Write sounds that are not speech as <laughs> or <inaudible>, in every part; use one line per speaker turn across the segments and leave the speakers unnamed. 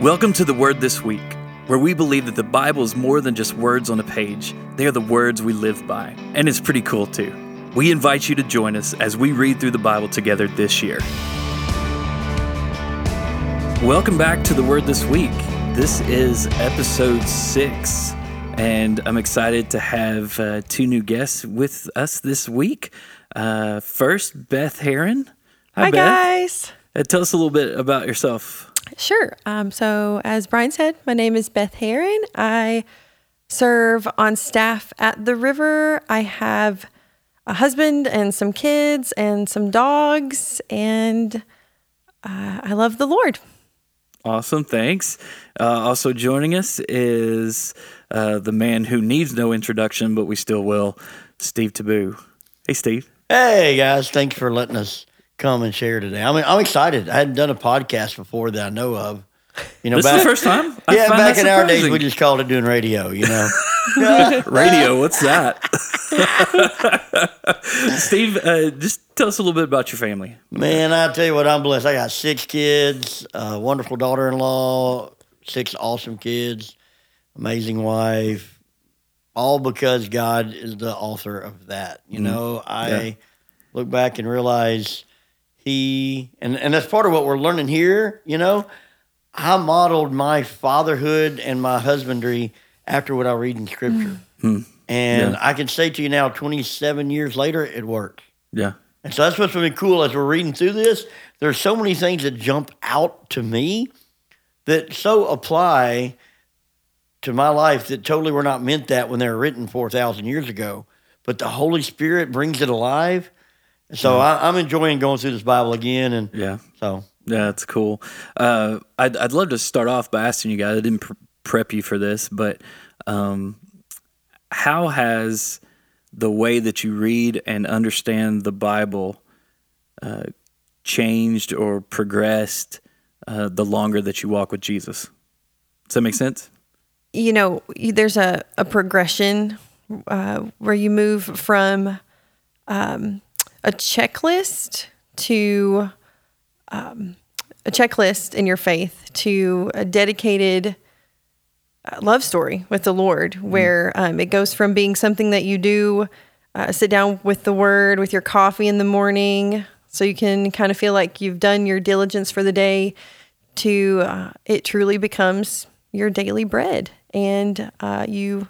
Welcome to the Word This Week, where we believe that the Bible is more than just words on a page. They are the words we live by, and it's pretty cool too. We invite you to join us as we read through the Bible together this year. Welcome back to the Word This Week. This is episode six, and I'm excited to have uh, two new guests with us this week. Uh, first, Beth Herren.
Hi,
Beth.
guys.
Uh, tell us a little bit about yourself.
Sure. Um, so, as Bryan said, my name is Beth Herren. I serve on staff at the river. I have a husband and some kids and some dogs, and uh, I love the Lord.
Awesome, thanks. Uh, also joining us is uh, the man who needs no introduction, but we still will, Steve Tiebout. Hey, Steve.
Hey guys, thanks for letting us come and share today. I mean, I'm excited. I hadn't done a podcast before that I know of. You know,
This is the first time? I
yeah, back
that
in our days, we just called it doing radio. You know, <laughs> <laughs>
Radio, what's that? <laughs> Steve, uh, just tell us a little bit about your family.
man, I tell you what, I'm blessed. I got six kids, a wonderful daughter-in-law, six awesome kids, amazing wife, all because God is the author of that. You know, I
Yeah.
look back and realize he and and that's part of what we're learning here. You know, I modeled my fatherhood and my husbandry after what I read in Scripture, mm. hmm. and
Yeah.
I can say to you now, 27 years later, it works.
Yeah.
And so that's what's really cool as we're reading through this. There's so many things that jump out to me that so apply to my life that totally were not meant that when they were written 4,000 years ago. But the Holy Spirit brings it alive. And so I, I'm enjoying going through this Bible again. And
Yeah.
so,
Yeah, that's cool. Uh, I'd, I'd love to start off by asking you guys, I didn't pr- prep you for this, but um, how has the way that you read and understand the Bible uh, changed or progressed uh, the longer that you walk with Jesus? Does that make sense?
you know, there's a, a progression uh, where you move from um, a checklist to um, a checklist in your faith to a dedicated uh, love story with the Lord, where um, it goes from being something that you do, uh, sit down with the Word with your coffee in the morning, so you can kind of feel like you've done your diligence for the day, to uh, it truly becomes your daily bread, and uh, you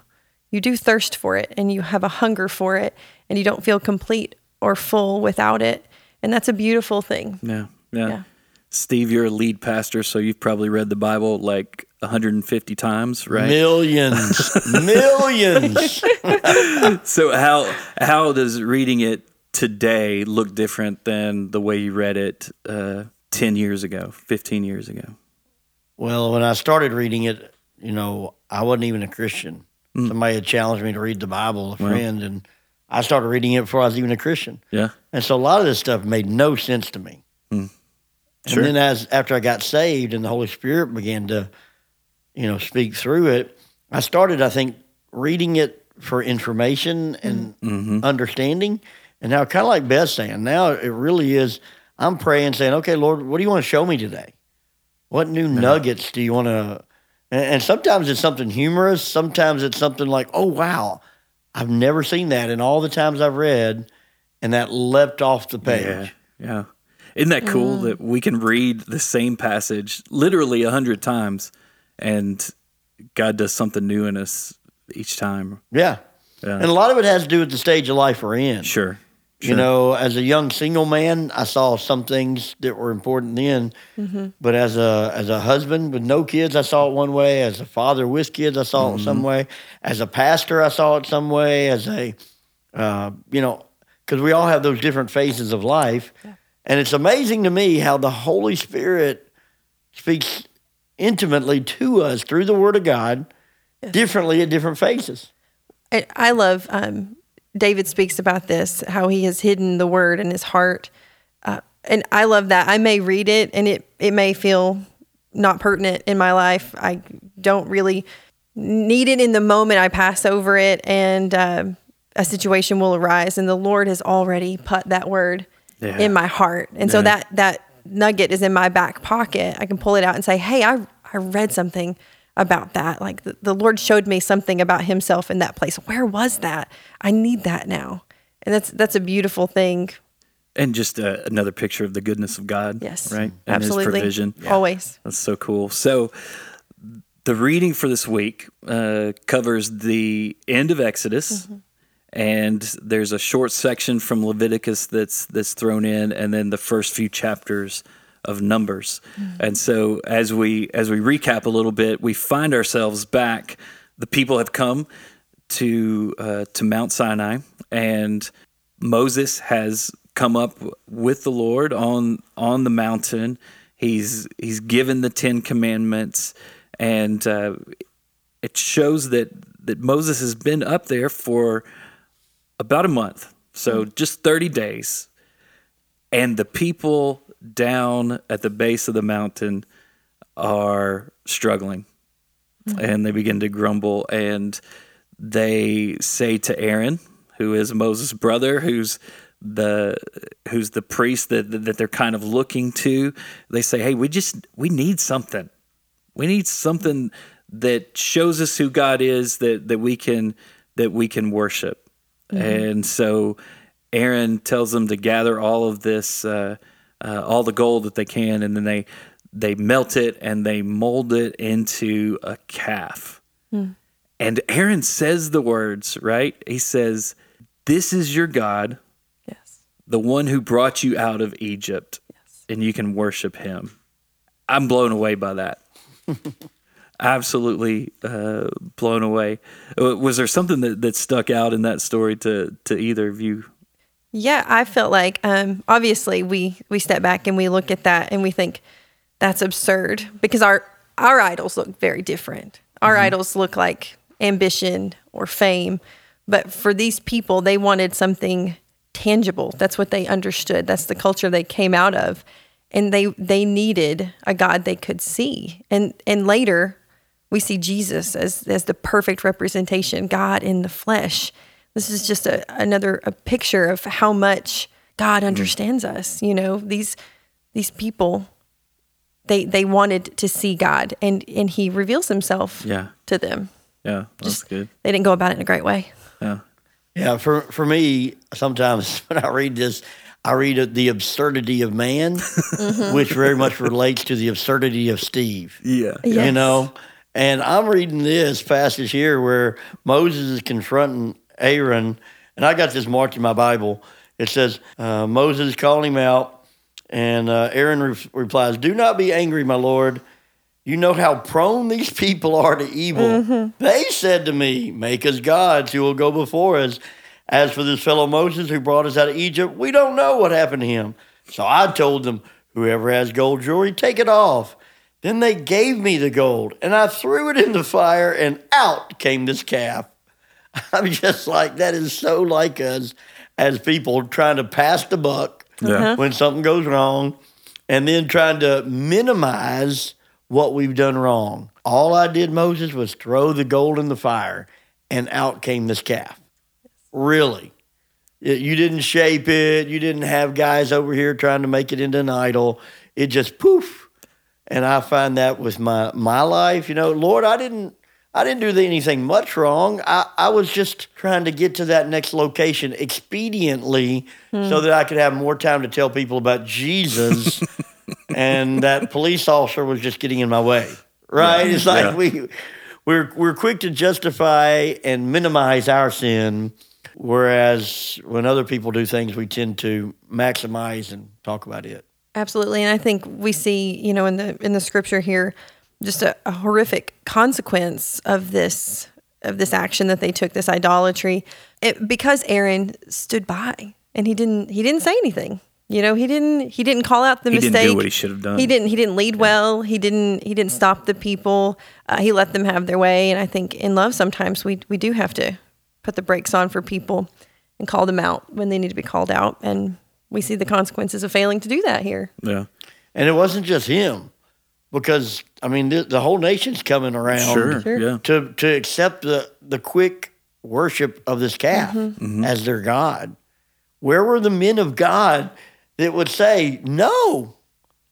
you do thirst for it, and you have a hunger for it, and you don't feel complete or full without it, and that's a beautiful thing.
Yeah. Yeah.
Yeah.
Steve, you're a lead pastor, so you've probably read the Bible like 150 times, right?
millions, <laughs> millions. <laughs>
So how how does reading it today look different than the way you read it uh, ten years ago, fifteen years ago?
Well, when I started reading it, you know, I wasn't even a Christian. Somebody had challenged me to read the Bible, a friend, and I started reading it before I was even a Christian.
Yeah,
And so a lot of this stuff made no sense to me. Hmm. And
Sure.
then as after I got saved and the Holy Spirit began to, you know, speak through it, I started, I think, reading it for information and mm-hmm. understanding. And now kind of like Beth's saying, now it really is I'm praying, saying, Okay, Lord, what do you want to show me today? What new nuggets do you want to and, and sometimes it's something humorous, sometimes it's something like, Oh wow, I've never seen that in all the times I've read, and that leapt off the page.
yeah, yeah. Isn't that cool mm. that we can read the same passage literally a hundred times, and God does something new in us each time?
Yeah.
Yeah.
And a lot of it has to do with the stage of life we're in.
Sure,
You know, as a young single man, I saw some things that were important then. But as a as a husband with no kids, I saw it one way. As a father with kids, I saw it some way. As a pastor, I saw it some way. As a, uh, you know, because we all have those different phases of life. And it's amazing to me how the Holy Spirit speaks intimately to us through the Word of God differently at different phases.
I, I love um, David speaks about this how he has hidden the word in his heart, uh, and I love that. I may read it and it it may feel not pertinent in my life. I don't really need it in the moment. I pass over it, and um a situation will arise, and the Lord has already put that word
Yeah.
in my heart, and so that that nugget is in my back pocket. I can pull it out and say, "Hey, I I read something about that. Like the, the Lord showed me something about Himself in that place. Where was that? I need that now, and that's that's a beautiful thing.
And just uh, another picture of the goodness of God.
Yes,
Right. And
absolutely,
his provision.
always.
That's so cool. So, the reading for this week uh, covers the end of Exodus, and there's a short section from Leviticus that's that's thrown in, and then the first few chapters of Numbers. And so, as we as we recap a little bit, we find ourselves back. The people have come to uh, to Mount Sinai, and Moses has come up with the Lord on on the mountain. He's he's given the Ten Commandments, and uh, it shows that that Moses has been up there for about a month, so just thirty days, and the people down at the base of the mountain are struggling, and they begin to grumble, and they say to Aaron, who is Moses' brother, who's the who's the priest that that they're kind of looking to. They say, "Hey, we just we need something. We need something that shows us who God is that that we can that we can worship." And so Aaron tells them to gather all of this, uh, uh, all the gold that they can, and then they they melt it and they mold it into a calf. And Aaron says the words, right? He says, This is your God,
Yes.
the one who brought you out of Egypt, yes. and you can worship him. I'm blown away by that. <laughs> Absolutely uh, blown away. Uh, Was there something that, that stuck out in that story to, to either of you?
Yeah, I felt like um, obviously we we step back and we look at that and we think that's absurd because our our idols look very different. Our idols look like ambition or fame, but for these people, they wanted something tangible. That's what they understood. That's the culture they came out of, and they they needed a God they could see. And and later, we see Jesus as as the perfect representation, God in the flesh. This is just a, another a picture of how much God mm. understands us. You know, these these people they they wanted to see God and and he reveals himself
Yeah.
to them.
Yeah, that's good.
They didn't go about it in a great way.
Yeah.
Yeah, for for me, sometimes <laughs> when I read this, I read the absurdity of man, mm-hmm. which very much relates to the absurdity of Steve.
Yeah.
You know, and I'm reading this passage here where Moses is confronting Aaron, and I got this marked in my Bible. It says uh, Moses called him out, and uh, Aaron re- replies, "Do not be angry, my lord." You know how prone these people are to evil. They said to me, Make us gods who will go before us. As for this fellow Moses who brought us out of Egypt, we don't know what happened to him. So I told them, Whoever has gold jewelry, take it off. Then they gave me the gold, and I threw it in the fire, and out came this calf. <laughs> I'm just like, that is so like us as people trying to pass the buck
Yeah. Uh-huh.
when something goes wrong, and then trying to minimize what we've done wrong. All I did, Moses, was throw the gold in the fire, and out came this calf. Really. You didn't shape it. You didn't have guys over here trying to make it into an idol. It just poof. And I find that with my my life, you know, Lord, I didn't I didn't do anything much wrong. I, I was just trying to get to that next location expediently hmm. so that I could have more time to tell people about Jesus. <laughs> and that police officer was just getting in my way. Right? It's like
Yeah.
we we're we're quick to justify and minimize our sin, whereas when other people do things, we tend to maximize and talk about it.
Absolutely, and I think we see, you know, in the in the scripture here, just a, a horrific consequence of this of this action that they took, this idolatry, it, because Aaron stood by and he didn't he didn't say anything. You know, he didn't he didn't call out the
He didn't
mistake.
do what he should have done.
He didn't he didn't lead well. He didn't he didn't stop the people. Uh, he let them have their way. And I think in love sometimes we we do have to put the brakes on for people and call them out when they need to be called out. And we see the consequences of failing to do that here.
Yeah.
And it wasn't just him, because I mean the, the whole nation's coming around
Sure.
Sure.
Yeah.
to to accept the the quick worship of this calf mm-hmm. Mm-hmm. as their god. Where were the men of God that would say, "No,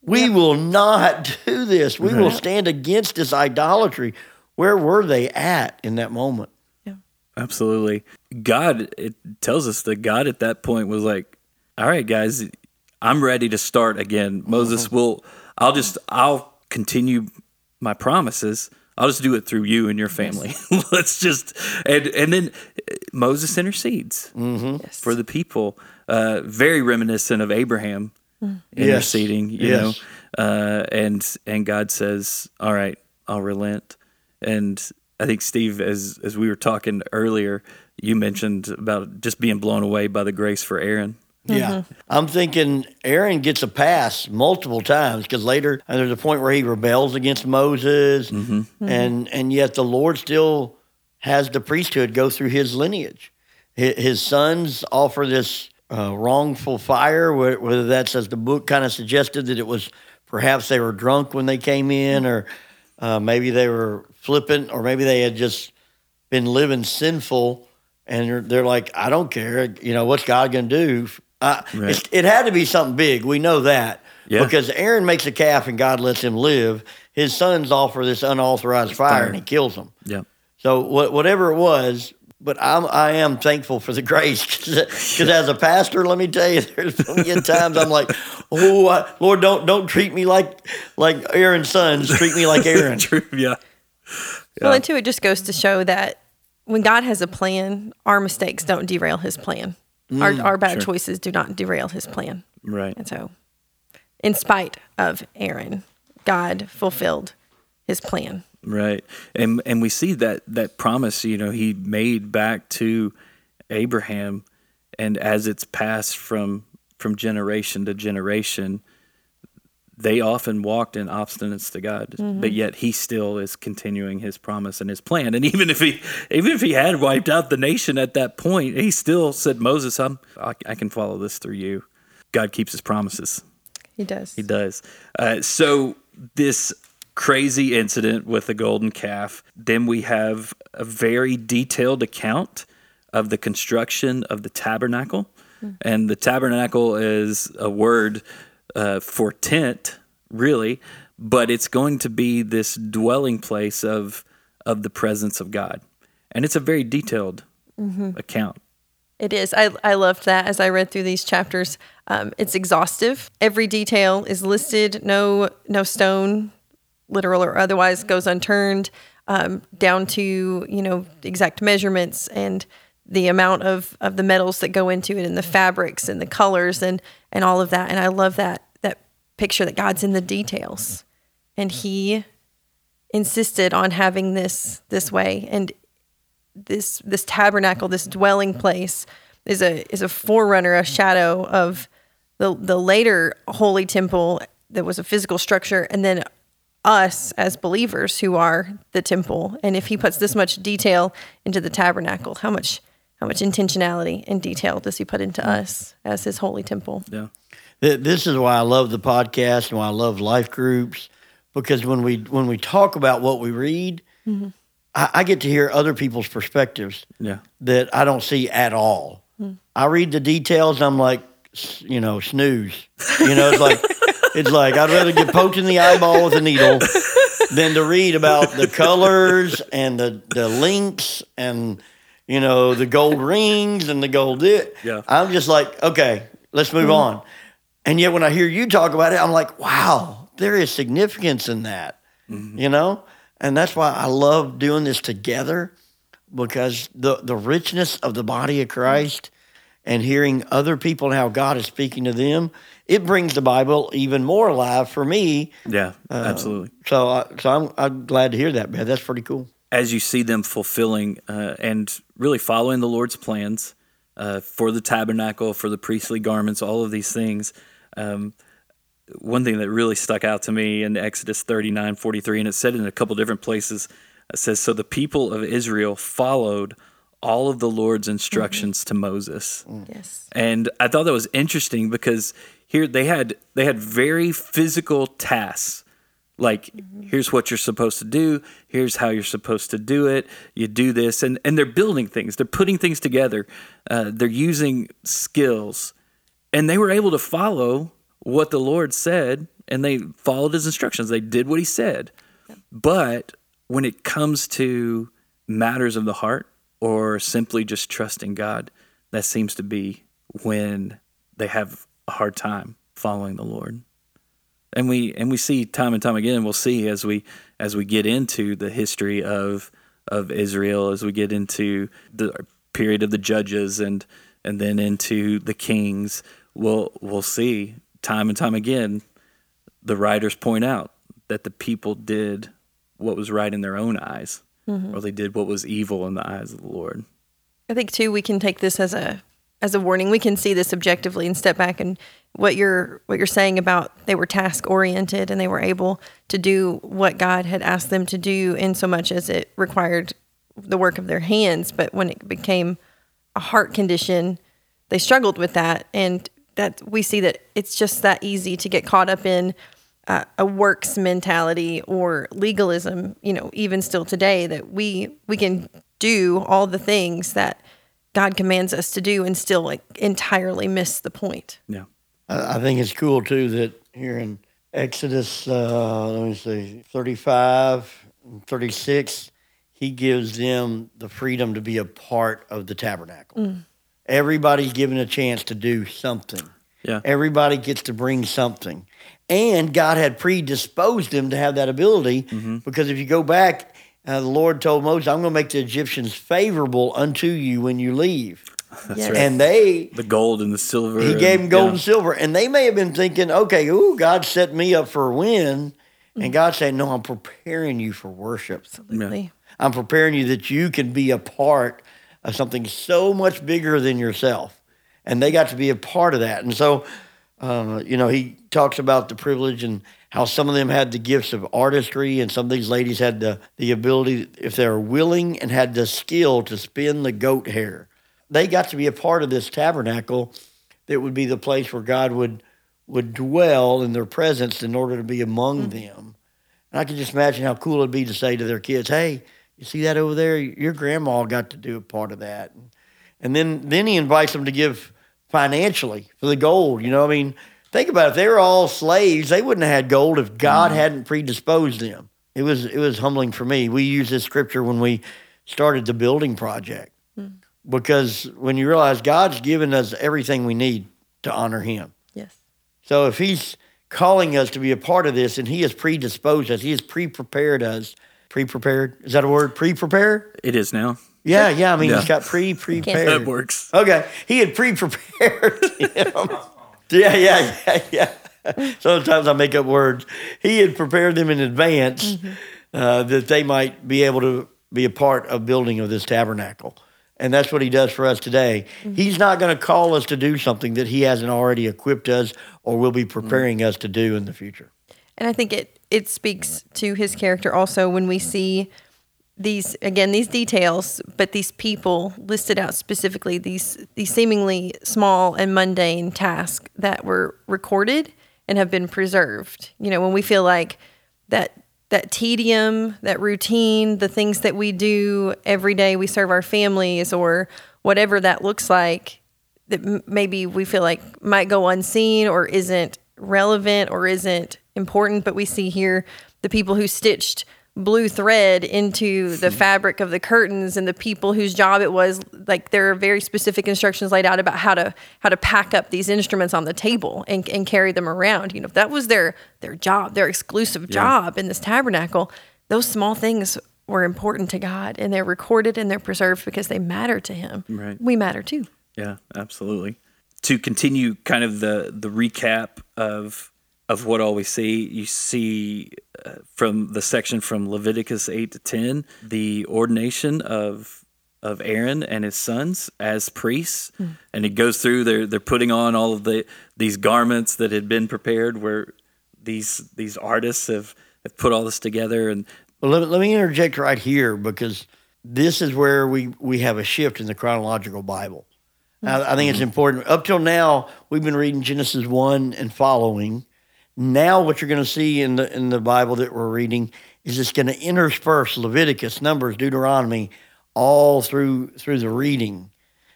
We will not <laughs> do this. We will stand against this idolatry. Where were they at in that moment? Yeah.
Absolutely. God, it tells us that God at that point was like, all right, guys, I'm ready to start again. Moses mm-hmm. will, I'll just, I'll continue my promises. I'll just do it through you and your family. <laughs> Let's just, and, and then Moses intercedes
Yes.
for the people. Uh, very reminiscent of Abraham interceding, you
Yes.
know. Uh, and and God says, "All right, I'll relent." And I think Steve, as as we were talking earlier, you mentioned about just being blown away by the grace for Aaron.
Yeah. I'm thinking Aaron gets a pass multiple times because later uh, there's a point where he rebels against Moses, and and yet the Lord still has the priesthood go through his lineage. His, his sons offer this uh, wrongful fire, whether that's as the book kind of suggested that it was perhaps they were drunk when they came in, or uh, maybe they were flippant, or maybe they had just been living sinful and they're, they're like, I don't care. You know, what's God going to do? Uh,
Right.
it's, it had to be something big. We know that.
Yeah.
Because Aaron makes a calf and God lets him live. His sons offer this unauthorized fire,
Fire.
and he kills them.
Yeah,
So what, whatever it was, but I'm I am thankful for the grace <laughs> because as a pastor, let me tell you, <laughs> there's plenty of times I'm like, oh I, Lord, don't don't treat me like like Aaron's sons, treat me like <laughs> Aaron.
true. Yeah,
Well, and too, it just goes to show that when God has a plan, our mistakes don't derail His plan. Our mm, our bad
sure.
choices do not derail His plan.
right.
And so, in spite of Aaron, God fulfilled His plan.
Right. And and we see that that promise, you know, he made back to Abraham and as it's passed from from generation to generation, they often walked in obstinance to God, but yet he still is continuing his promise and his plan. And even if he even if he had wiped out the nation at that point, he still said, "Moses, I'm I, I can follow this through you." God keeps his promises.
He does.
He does. Uh, so this crazy incident with the golden calf. Then we have a very detailed account of the construction of the tabernacle, and the tabernacle is a word uh, for tent, really, but it's going to be this dwelling place of of the presence of God, and it's a very detailed account.
It is. I, I loved that as I read through these chapters. Um, it's exhaustive. Every detail is listed. No no stone, literal or otherwise, goes unturned. Um, down to you know exact measurements and the amount of, of the metals that go into it and the fabrics and the colors and and all of that. And I love that that picture that God's in the details, and He insisted on having this this way. And this this tabernacle, this dwelling place, is a is a forerunner, a shadow of the the later holy temple that was a physical structure, and then us as believers who are the temple. And if he puts this much detail into the tabernacle, how much how much intentionality and detail does he put into us as his holy temple?
Yeah.
This is why I love the podcast and why I love life groups because when we when we talk about what we read, mm-hmm. I, I get to hear other people's perspectives
Yeah.
that I don't see at all. Mm. I read the details. I'm like, you know, snooze. You know, it's like <laughs> it's like I'd rather get poked in the eyeball with a needle than to read about the colors and the the links and you know the gold <laughs> rings and the gold. It.
Yeah.
I'm just like, okay, let's move mm-hmm. on. And yet when I hear you talk about it, I'm like, wow, there is significance in that. Mm-hmm. You know, and that's why I love doing this together because the the richness of the body of mm-hmm. Christ and hearing other people and how God is speaking to them, it brings the Bible even more alive for me.
Yeah. Uh, absolutely.
So, I, so I'm I'm glad to hear that, man. That's pretty cool.
As you see them fulfilling uh, and really following the Lord's plans uh, for the tabernacle, for the priestly garments, all of these things. Um, one thing that really stuck out to me in Exodus 39 43, and it said in a couple different places, it says, So the people of Israel followed all of the Lord's instructions to Moses.
Yes.
And I thought that was interesting because here they had they had very physical tasks. Like here's what you're supposed to do, here's how you're supposed to do it. You do this, and and they're building things. They're putting things together. Uh, they're using skills, and they were able to follow what the Lord said and they followed his instructions. They did what he said. But when it comes to matters of the heart or simply just trusting God, that seems to be when they have a hard time following the Lord. And we and we see time and time again, we'll see as we as we get into the history of of Israel, as we get into the period of the judges and and then into the kings, we'll we'll see time and time again the writers point out that the people did what was right in their own eyes, mm-hmm. or they did what was evil in the eyes of the Lord.
I think too we can take this as a as a warning. We can see this objectively and step back and what you're what you're saying about they were task oriented and they were able to do what God had asked them to do in so much as it required the work of their hands, but when it became a heart condition, they struggled with that and that we see that it's just that easy to get caught up in uh, a works mentality or legalism, you know, even still today that we we can do all the things that God commands us to do and still like entirely miss the point.
Yeah.
I I think it's cool too that here in Exodus, uh, let me see, 35, and 36, he gives them the freedom to be a part of the tabernacle. Everybody's given a chance to do something.
Yeah.
Everybody gets to bring something. And God had predisposed them to have that ability because if you go back, uh, the Lord told Moses, I'm going to make the Egyptians favorable unto you when you leave.
Yes.
right.
And they
The gold and the silver.
he gave them gold
yeah.
and silver, and they may have been thinking, "Okay, ooh, God set me up for a win," and God said, "No, I'm preparing you for worship.
Absolutely.
I'm preparing you that you can be a part of something so much bigger than yourself." And they got to be a part of that, and so, uh, you know, he talks about the privilege and how some of them had the gifts of artistry, and some of these ladies had the the ability, if they were willing and had the skill to spin the goat hair. They got to be a part of this tabernacle that would be the place where God would would dwell in their presence in order to be among mm-hmm. them. And I can just imagine how cool it'd be to say to their kids, "Hey, you see that over there? Your grandma got to do a part of that." And, and then then he invites them to give financially for the gold. You know, what I mean, think about it. If they were all slaves, they wouldn't have had gold if God hadn't predisposed them. It was it was humbling for me. We used this scripture when we started the building project because when you realize God's given us everything we need to honor Him.
Yes.
So if He's calling us to be a part of this and He has predisposed us, He has pre prepared us. Pre prepared? Is that a word? Pre prepared?
It is now.
Yeah, yeah. I mean,
Yeah.
He's got pre-prepared. <laughs>
That
prepared.
works.
Okay. He had pre prepared <laughs> him. <laughs> yeah, yeah, <laughs> yeah, yeah. Sometimes I make up words. He had prepared them in advance mm-hmm. uh, that they might be able to be a part of building of this tabernacle. And that's what he does for us today. Mm-hmm. He's not going to call us to do something that he hasn't already equipped us or will be mm-hmm. preparing us to do in the future.
And I think it it speaks to his character also when we see these again these details, but these people listed out specifically these these seemingly small and mundane tasks that were recorded and have been preserved. You know, when we feel like that that tedium, that routine, the things that we do every day, we serve our families or whatever that looks like, that m- maybe we feel like might go unseen or isn't relevant or isn't important. But we see here the people who stitched blue thread into the hmm. fabric of the curtains and the people whose job it was like there are very specific instructions laid out about how to how to pack up these instruments on the table and, and carry them around. You know that was their their job their exclusive job in this tabernacle those small things were important to god and they're recorded and they're preserved because they matter to him.
Right.
we matter too.
Yeah, absolutely. To continue kind of the the recap of of what all we see, you see uh, from the section from Leviticus 8 to 10, the ordination of of Aaron and his sons as priests, and it goes through they're they're putting on all of the these garments that had been prepared where these these artists have, have put all this together and
Well, let, let me interject right here because this is where we, we have a shift in the chronological Bible. I, I think it's important. Up till now, we've been reading Genesis 1 and following. Now, what you're going to see in the, in the Bible that we're reading is it's going to intersperse Leviticus, Numbers, Deuteronomy all through, through the reading.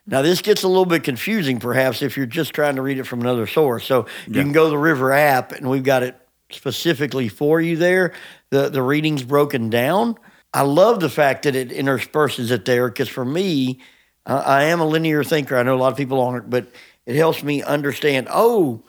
Now, this gets a little bit confusing, perhaps, if you're just trying to read it from another source. So you can go to the River app, and we've got it specifically for you there. The the readings broken down. I love the fact that it intersperses it there because for me, uh, I am a linear thinker. I know a lot of people aren't, but it helps me understand. Oh,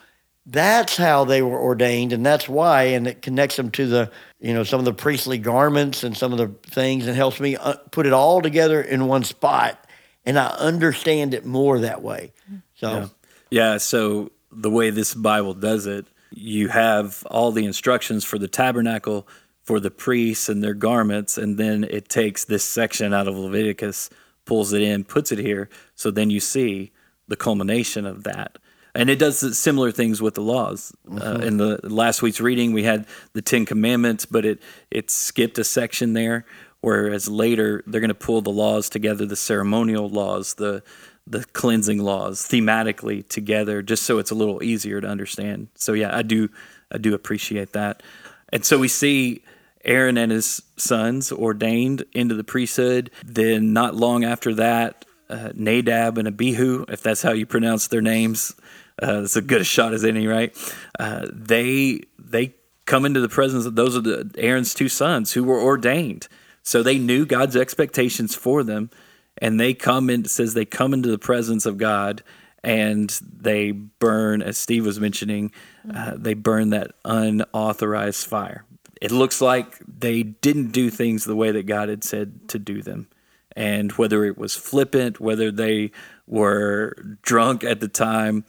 that's how they were ordained, and that's why, and it connects them to the you know some of the priestly garments and some of the things, and helps me uh, put it all together in one spot, and I understand it more that way. So.
Yeah. yeah. So the way this Bible does it, you have all the instructions for the tabernacle, for the priests and their garments, and then it takes this section out of Leviticus, pulls it in, puts it here. So then you see the culmination of that. And it does similar things with the laws. Uh, in the last week's reading, we had the Ten Commandments, but it it skipped a section there. Whereas later, they're going to pull the laws together, the ceremonial laws, the the cleansing laws thematically together just so it's a little easier to understand. So yeah, I do I do appreciate that. And so we see Aaron and his sons ordained into the priesthood. Then not long after that, uh, Nadab and Abihu, if that's how you pronounce their names, uh, it's as good a shot as any, right? Uh, they they come into the presence of those are the Aaron's two sons who were ordained. So they knew God's expectations for them and they come in says they come into the presence of God and they burn as Steve was mentioning uh, they burn that unauthorized fire it looks like they didn't do things the way that God had said to do them and whether it was flippant whether they were drunk at the time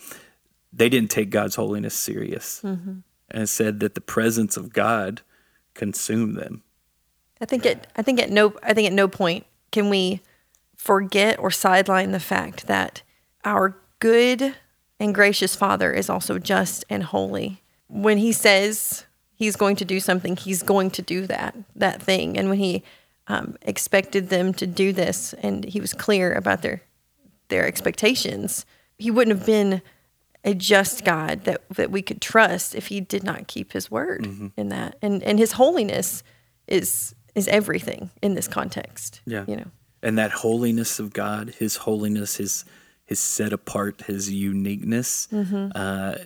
they didn't take God's holiness serious mm-hmm. and said that the presence of God consumed them
I think it I think at no I think at no point can we forget or sideline the fact that our good and gracious Father is also just and holy. When He says He's going to do something, He's going to do that that thing. And when He um, expected them to do this, and He was clear about their their expectations, He wouldn't have been a just God that that we could trust if He did not keep His word mm-hmm. in that. And and His holiness is is everything in this context.
Yeah,
you know
and that holiness of God, His holiness, His His set apart, His uniqueness, mm-hmm. uh,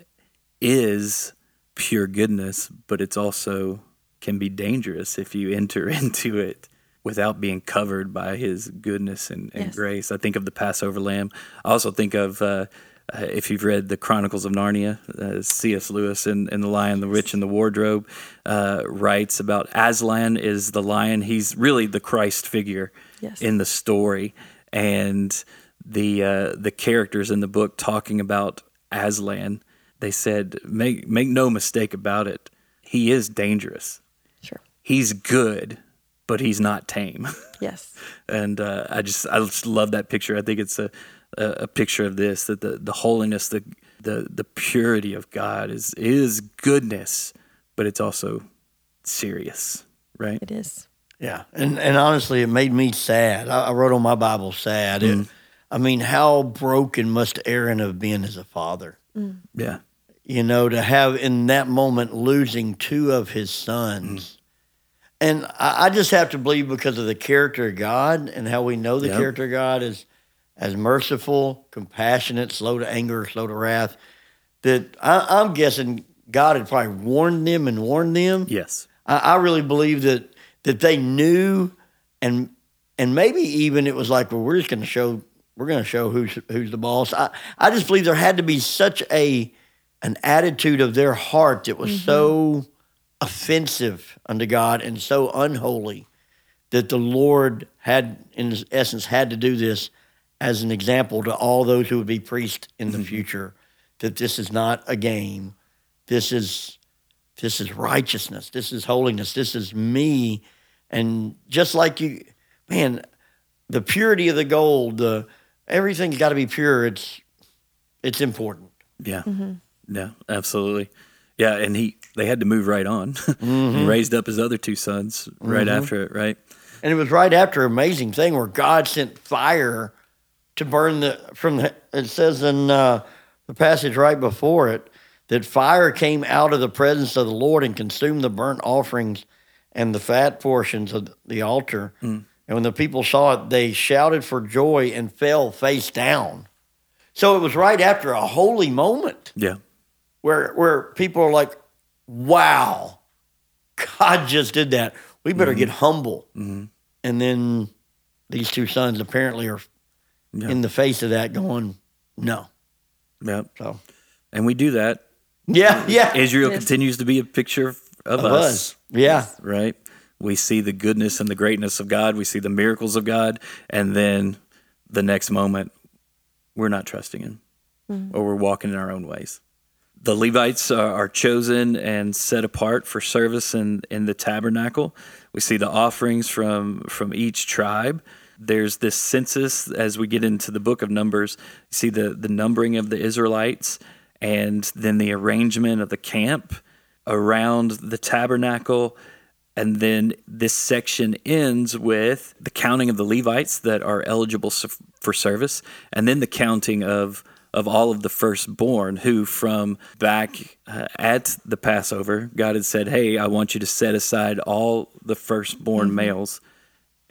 is pure goodness. But it's also can be dangerous if you enter <laughs> into it without being covered by His goodness and, and yes. grace. I think of the Passover lamb. I also think of. Uh, uh, if you've read the Chronicles of Narnia, uh, C.S. Lewis and, and, The Lion, the Witch, and the Wardrobe uh, writes about Aslan is the lion. He's really the Christ figure yes. in the story, and the uh, the characters in the book talking about Aslan. They said, "Make make no mistake about it, he is dangerous.
Sure,
he's good." But he's not tame. <laughs>
Yes,
and uh, I just I just love that picture. I think it's a a, picture of this that the, the holiness, the, the the purity of God is is goodness, but it's also serious, right?
It is.
Yeah, and and honestly, it made me sad. I, I wrote on my Bible sad. Mm. It, I mean, how broken must Aaron have been as a father?
Mm. Yeah,
you know, to have in that moment losing two of his sons. Mm. And I, I, just have to believe because of the character of God and how we know the yep. character of God is as merciful, compassionate, slow to anger, slow to wrath. That I, am guessing God had probably warned them and warned them.
Yes,
I, I really believe that that they knew and and maybe even it was like, well, we're just going to show we're going to show who's who's the boss. I I just believe there had to be such a an attitude of their heart that was mm-hmm. so offensive unto God and so unholy that the Lord had, in essence, had to do this as an example to all those who would be priests in the mm-hmm. future. That this is not a game. This is this is righteousness. This is holiness. This is me. And just like you, man, the purity of the gold, the everything's got to be pure. It's it's important.
Yeah, mm-hmm. yeah, absolutely. Yeah, and he they had to move right on. <laughs> Mm-hmm. he raised up his other two sons right mm-hmm. after it, right?
And it was right after an amazing thing where God sent fire to burn the from the. It says in uh, the passage right before it that fire came out of the presence of the Lord and consumed the burnt offerings and the fat portions of the altar. Mm. And when the people saw it, they shouted for joy and fell face down. So it was right after a holy moment
Yeah.
where where people are like, "Wow, God just did that. We better get humble." And then these two sons apparently are
Yeah.
in the face of that, going, "No."
Yeah.
So
And we do that.
yeah, yeah,
Israel
Yes.
continues to be a picture of, of
Of
us.
us. Yeah,
right? We see the goodness and the greatness of God. We see the miracles of God. And then the next moment, we're not trusting Him mm-hmm. or we're walking in our own ways. The Levites are, are chosen and set apart for service in, in the tabernacle. We see the offerings from, from each tribe. There's this census as we get into the book of Numbers. You see the, the numbering of the Israelites and then the arrangement of the camp around the tabernacle. And then this section ends with the counting of the Levites that are eligible for service, and then the counting of of all of the firstborn who, from back uh, at the Passover, God had said, "Hey, I want you to set aside all the firstborn males,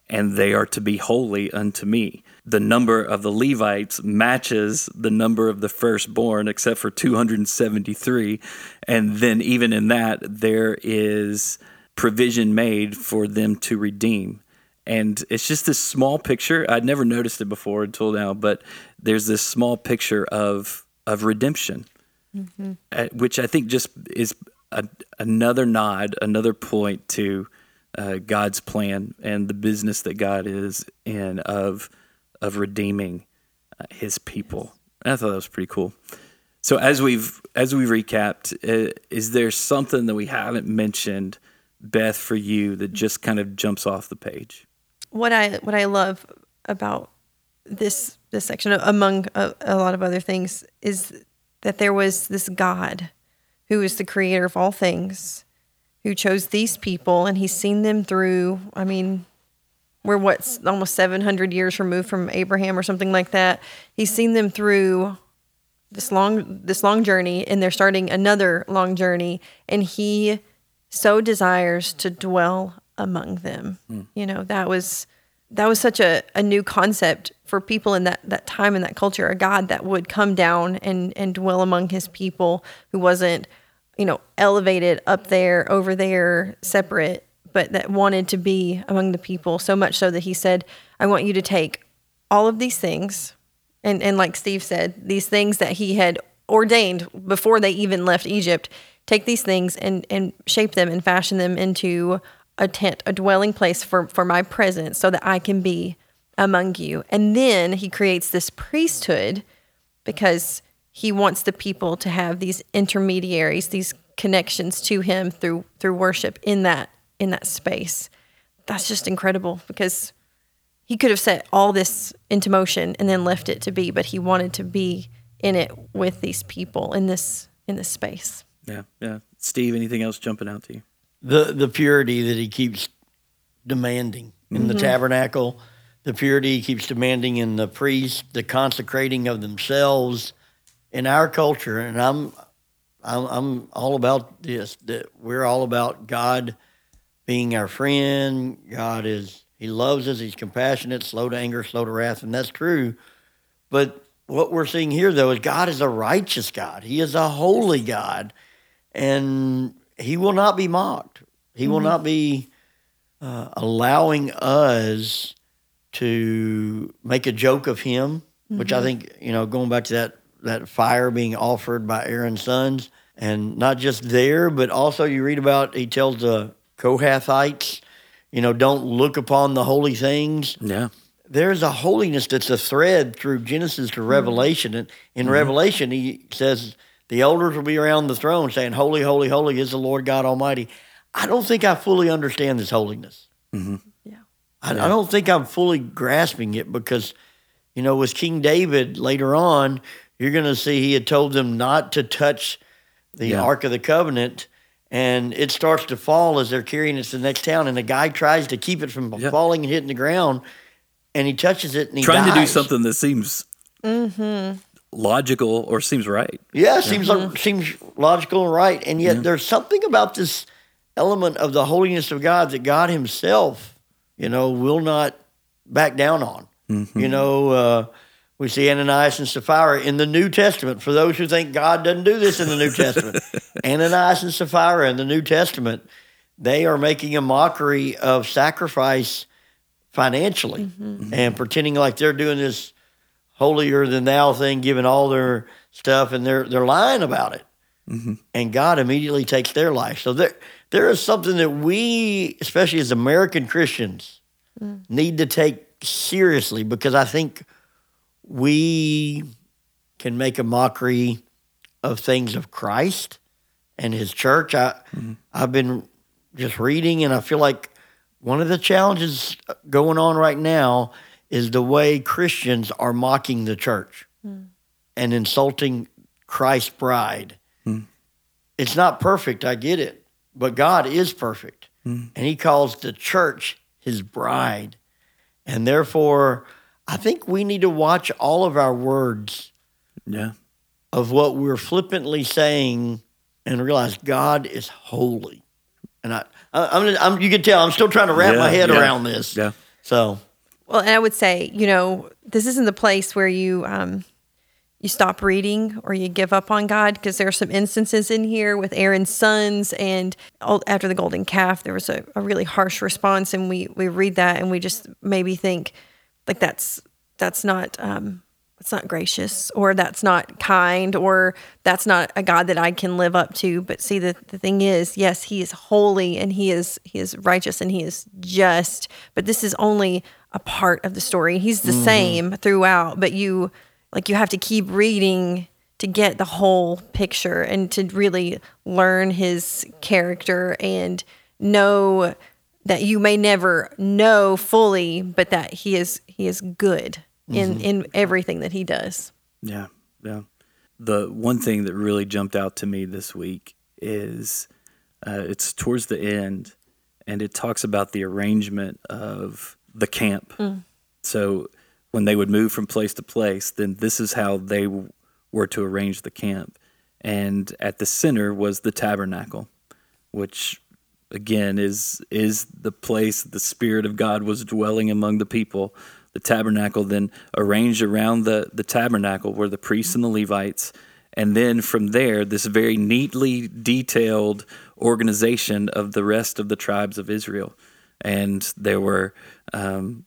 and they are to be holy unto me." The number of the Levites matches the number of the firstborn, except for 273. And then, even in that, there is provision made for them to redeem. And it's just this small picture. I'd never noticed it before until now, but there's this small picture of of redemption, uh, which I think just is a, another nod, another point to uh, God's plan and the business that God is in of of redeeming uh, His people. And I thought that was pretty cool. So as we've as we recapped, uh, is there something that we haven't mentioned, Beth, for you that just kind of jumps off the page?
what I what I love about this this section, among a, a lot of other things, is that there was this God who is the creator of all things, who chose these people, and He's seen them through. I mean, we're what's almost seven hundred years removed from Abraham or something like that. He's seen them through this long this long journey, and they're starting another long journey, and He so desires to dwell among them. Hmm. You know, that was that was such a, a new concept for people in that, that time in that culture, a God that would come down and, and dwell among his people who wasn't, you know, elevated up there, over there, separate, but that wanted to be among the people so much so that he said, I want you to take all of these things and and like Steve said, these things that he had ordained before they even left Egypt, take these things and and shape them and fashion them into a tent, a dwelling place for for my presence, so that I can be among you. And then he creates this priesthood because he wants the people to have these intermediaries, these connections to him through through worship in that in that space. That's just incredible because he could have set all this into motion and then left it to be, but he wanted to be in it with these people in this in this space.
Yeah, yeah. Steve, anything else jumping out to you?
the the purity that he keeps demanding in the mm-hmm. tabernacle, the purity he keeps demanding in the priest, the consecrating of themselves in our culture, and I'm I'm, I'm all about this. That we're all about God being our friend. God is He loves us. He's compassionate, slow to anger, slow to wrath, and that's true. But what we're seeing here, though, is God is a righteous God. He is a holy God, and He will not be mocked. He will not be uh, allowing us to make a joke of Him, which I think you know, going back to that that fire being offered by Aaron's sons, and not just there, but also you read about He tells the Kohathites, you know, don't look upon the holy things
Yeah,
there's a holiness that's a thread through Genesis to mm-hmm. Revelation. And in mm-hmm. Revelation, he says the elders will be around the throne saying, Holy, holy, holy is the Lord God Almighty. I don't think I fully understand this holiness. Mm-hmm.
Yeah.
I, I don't think I'm fully grasping it because, you know, with King David later on, you're going to see he had told them not to touch the
Yeah.
Ark of the Covenant. And it starts to fall as they're carrying it to the next town. And the guy tries to keep it from
Yeah.
falling and hitting the ground. And he touches it and he
trying to do something that seems mm-hmm. logical or seems right.
Yeah, seems like, mm-hmm. seems logical and right, and yet there's something about this element of the holiness of God that God Himself, you know, will not back down on. Mm-hmm. You know, uh, we see Ananias and Sapphira in the New Testament. For those who think God doesn't do this in the New Testament, <laughs> Ananias and Sapphira in the New Testament, they are making a mockery of sacrifice financially mm-hmm. Mm-hmm. and pretending like they're doing this holier than thou thing, giving all their stuff, and they're they're lying about it. Mm-hmm. And God immediately takes their life. So there there is something that we, especially as American Christians, mm. need to take seriously because I think we can make a mockery of things of Christ and his church. I mm-hmm. I've been just reading and I feel like one of the challenges going on right now is the way Christians are mocking the church mm. and insulting Christ's bride. Mm. It's not perfect, I get it, but God is perfect. Mm. And he calls the church his bride. And therefore, I think we need to watch all of our words
Yeah.
of what we're flippantly saying and realize God is holy. And I, I I'm, I'm, you can tell I'm still trying to wrap
Yeah,
my head
yeah,
around this.
Yeah.
So
Well, and I would say, you know, this isn't the place where you um, you stop reading or you give up on God because there are some instances in here with Aaron's sons and all, after the golden calf, there was a, a really harsh response, and we we read that and we just maybe think like that's that's not um, that's not gracious or that's not kind or that's not a God that I can live up to. But see, the, the thing is, yes, he is holy and he is he is righteous and he is just. But this is only a part of the story. He's the same throughout, but you like you have to keep reading to get the whole picture and to really learn his character and know that you may never know fully, but that he is he is good in in everything that he does.
Yeah, yeah. The one thing that really jumped out to me this week is uh, it's towards the end, and it talks about the arrangement of the camp. So when they would move from place to place, then this is how they w- were to arrange the camp. And at the center was the tabernacle, which again is is the place the spirit of God was dwelling among the people. The tabernacle then arranged around the the tabernacle were the priests and the Levites, and then from there this very neatly detailed organization of the rest of the tribes of Israel, and there were um,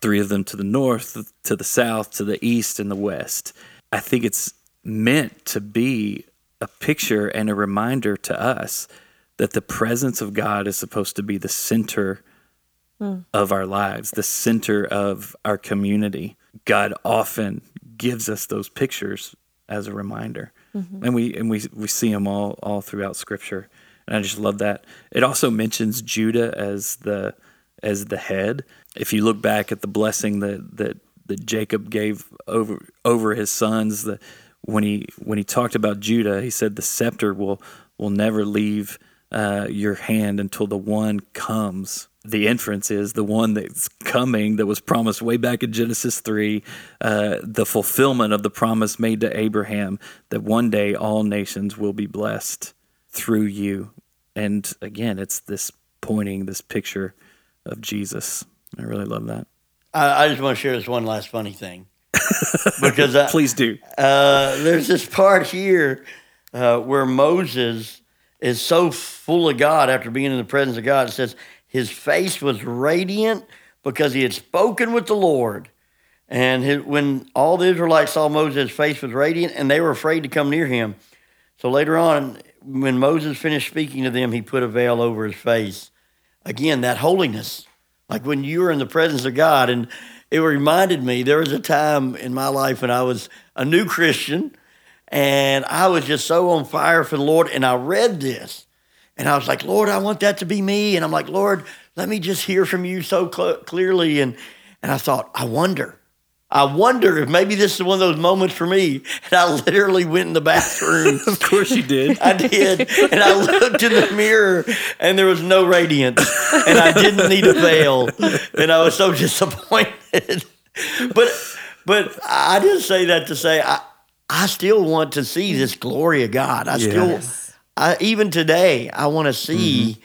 three of them to the north, to the south, to the east, and the west. I think it's meant to be a picture and a reminder to us that the presence of God is supposed to be the center hmm. of our lives, the center of our community. God often gives us those pictures as a reminder, mm-hmm. and we and we we see them all all throughout Scripture. And I just love that. It also mentions Judah as the as the head. If you look back at the blessing that that that Jacob gave over over his sons, the when he when he talked about Judah, he said the scepter will will never leave uh, your hand until the one comes. The inference is the one that's coming that was promised way back in Genesis 3, uh, the fulfillment of the promise made to Abraham that one day all nations will be blessed through you. And again, it's this pointing, this picture of Jesus. I really love that.
I, I just want to share this one last funny thing <laughs> because I,
Please do.
uh, there's this part here uh, where Moses is so full of God after being in the presence of God. It says his face was radiant because he had spoken with the Lord. And his, when all the Israelites saw Moses, his face was radiant, and they were afraid to come near him. So later on, when Moses finished speaking to them, he put a veil over his face. Again, that holiness, like when you were in the presence of God. And it reminded me there was a time in my life when I was a new Christian and I was just so on fire for the Lord. And I read this and I was like, Lord, I want that to be me. And I'm like, Lord, let me just hear from you so cl- clearly. And, and I thought, I wonder. I wonder if maybe this is one of those moments for me. And I literally went in the bathroom. <laughs>
Of course you did. <laughs>
I did. And I looked in the mirror and there was no radiance. And I didn't need a veil. And I was so <laughs> disappointed. But but I didn't say that to say I I still want to see this glory of God. I still I even today I want to see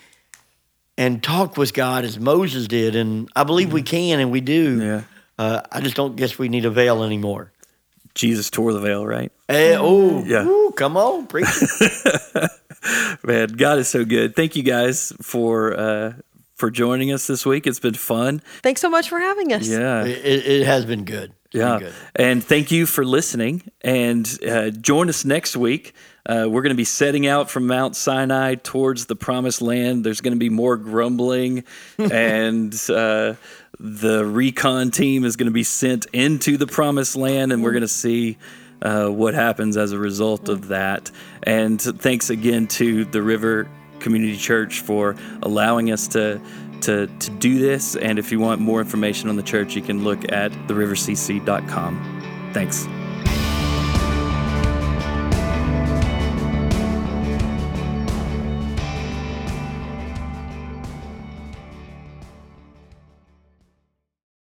and talk with God as Moses did. And I believe we can and we do.
Yeah.
Uh, I just don't guess we need a veil anymore.
Jesus tore the veil, right?
Eh, oh,
Yeah.
ooh, come on, preach. <laughs>
Man, God is so good. Thank you guys for uh, for joining us this week. It's been fun.
Thanks so much for having us.
Yeah.
it, it has been good.
Yeah. And thank you for listening. And uh, join us next week. Uh, we're going to be setting out from Mount Sinai towards the promised land. There's going to be more grumbling, <laughs> and uh, the recon team is going to be sent into the promised land, and we're going to see. Uh, what happens as a result of that. And thanks again to the River Community Church for allowing us to to to do this. And if you want more information on the church, you can look at therivercc.com. Thanks.